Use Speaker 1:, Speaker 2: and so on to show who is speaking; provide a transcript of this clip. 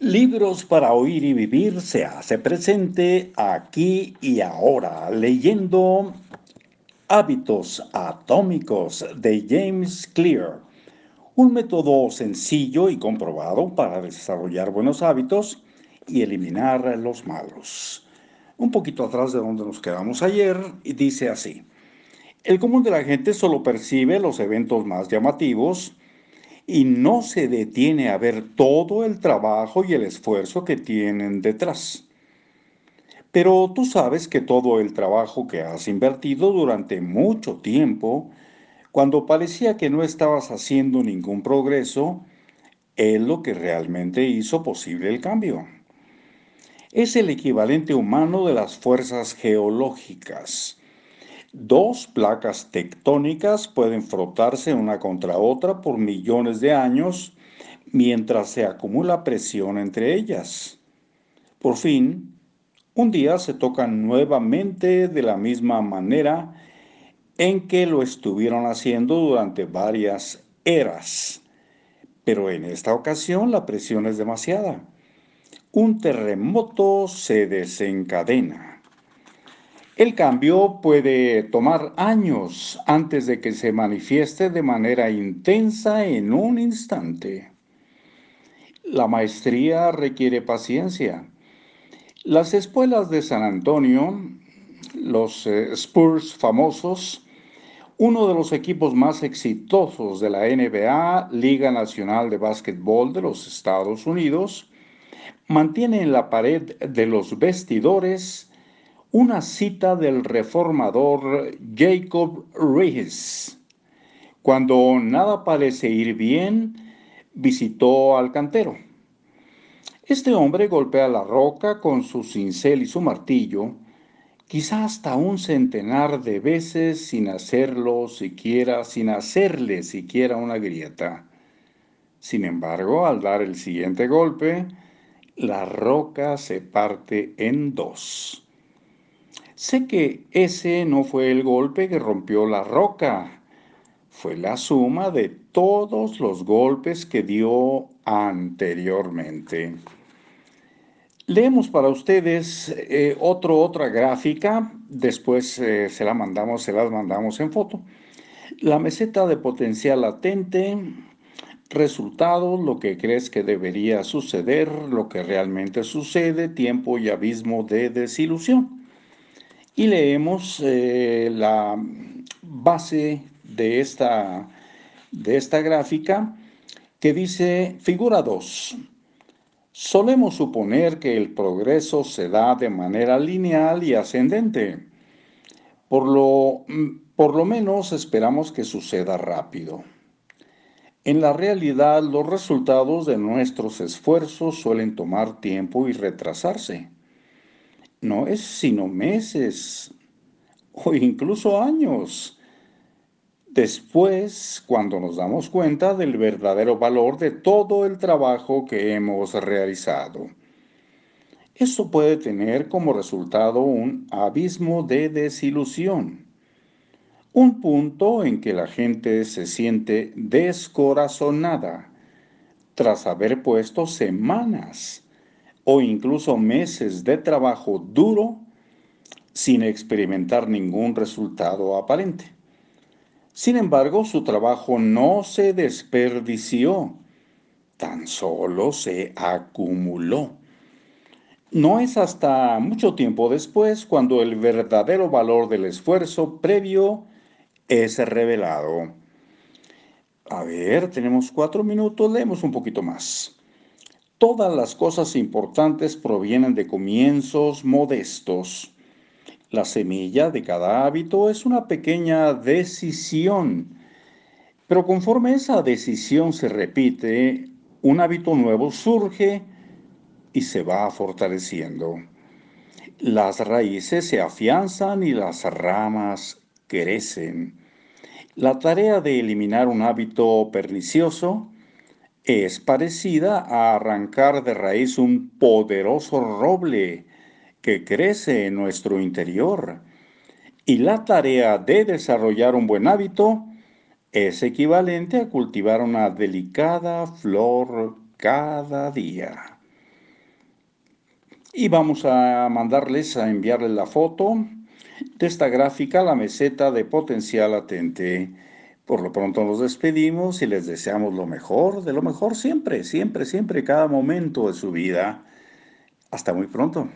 Speaker 1: Libros para oír y vivir se hace presente aquí y ahora, leyendo Hábitos Atómicos de James Clear, un método sencillo y comprobado para desarrollar buenos hábitos y eliminar los malos. Un poquito atrás de donde nos quedamos ayer, dice así, el común de la gente solo percibe los eventos más llamativos, y no se detiene a ver todo el trabajo y el esfuerzo que tienen detrás. Pero tú sabes que todo el trabajo que has invertido durante mucho tiempo, cuando parecía que no estabas haciendo ningún progreso, es lo que realmente hizo posible el cambio. Es el equivalente humano de las fuerzas geológicas Dos placas tectónicas pueden frotarse una contra otra por millones de años mientras se acumula presión entre ellas. Por fin, un día se tocan nuevamente de la misma manera en que lo estuvieron haciendo durante varias eras. Pero en esta ocasión la presión es demasiada. Un terremoto se desencadena. El cambio puede tomar años antes de que se manifieste de manera intensa en un instante. La maestría requiere paciencia. Las escuelas de San Antonio, los eh, Spurs famosos, uno de los equipos más exitosos de la NBA, Liga Nacional de Básquetbol de los Estados Unidos, mantiene en la pared de los vestidores una cita del reformador Jacob Riis. Cuando nada parece ir bien, visitó al cantero. Este hombre golpea la roca con su cincel y su martillo, quizá hasta un centenar de veces sin hacerlo siquiera, sin hacerle siquiera una grieta. Sin embargo, al dar el siguiente golpe, la roca se parte en dos. Sé que ese no fue el golpe que rompió la roca, fue la suma de todos los golpes que dio anteriormente. Leemos para ustedes eh, otro, otra gráfica, después eh, se la mandamos, se las mandamos en foto. La meseta de potencial latente, resultados, lo que crees que debería suceder, lo que realmente sucede, tiempo y abismo de desilusión y leemos eh, la base de esta, de esta gráfica que dice figura 2. Solemos suponer que el progreso se da de manera lineal y ascendente. Por lo, por lo menos esperamos que suceda rápido. En la realidad, los resultados de nuestros esfuerzos suelen tomar tiempo y retrasarse no es sino meses o incluso años después cuando nos damos cuenta del verdadero valor de todo el trabajo que hemos realizado. Esto puede tener como resultado un abismo de desilusión, un punto en que la gente se siente descorazonada tras haber puesto semanas o incluso meses de trabajo duro sin experimentar ningún resultado aparente. Sin embargo, su trabajo no se desperdició, tan solo se acumuló. No es hasta mucho tiempo después cuando el verdadero valor del esfuerzo previo es revelado. A ver, tenemos cuatro minutos, leemos un poquito más. Todas las cosas importantes provienen de comienzos modestos. La semilla de cada hábito es una pequeña decisión, pero conforme esa decisión se repite, un hábito nuevo surge y se va fortaleciendo. Las raíces se afianzan y las ramas crecen. La tarea de eliminar un hábito pernicioso es parecida a arrancar de raíz un poderoso roble que crece en nuestro interior. Y la tarea de desarrollar un buen hábito es equivalente a cultivar una delicada flor cada día. Y vamos a mandarles a enviarles la foto de esta gráfica, la meseta de potencial latente. Por lo pronto nos despedimos y les deseamos lo mejor, de lo mejor siempre, siempre, siempre, cada momento de su vida. Hasta muy pronto.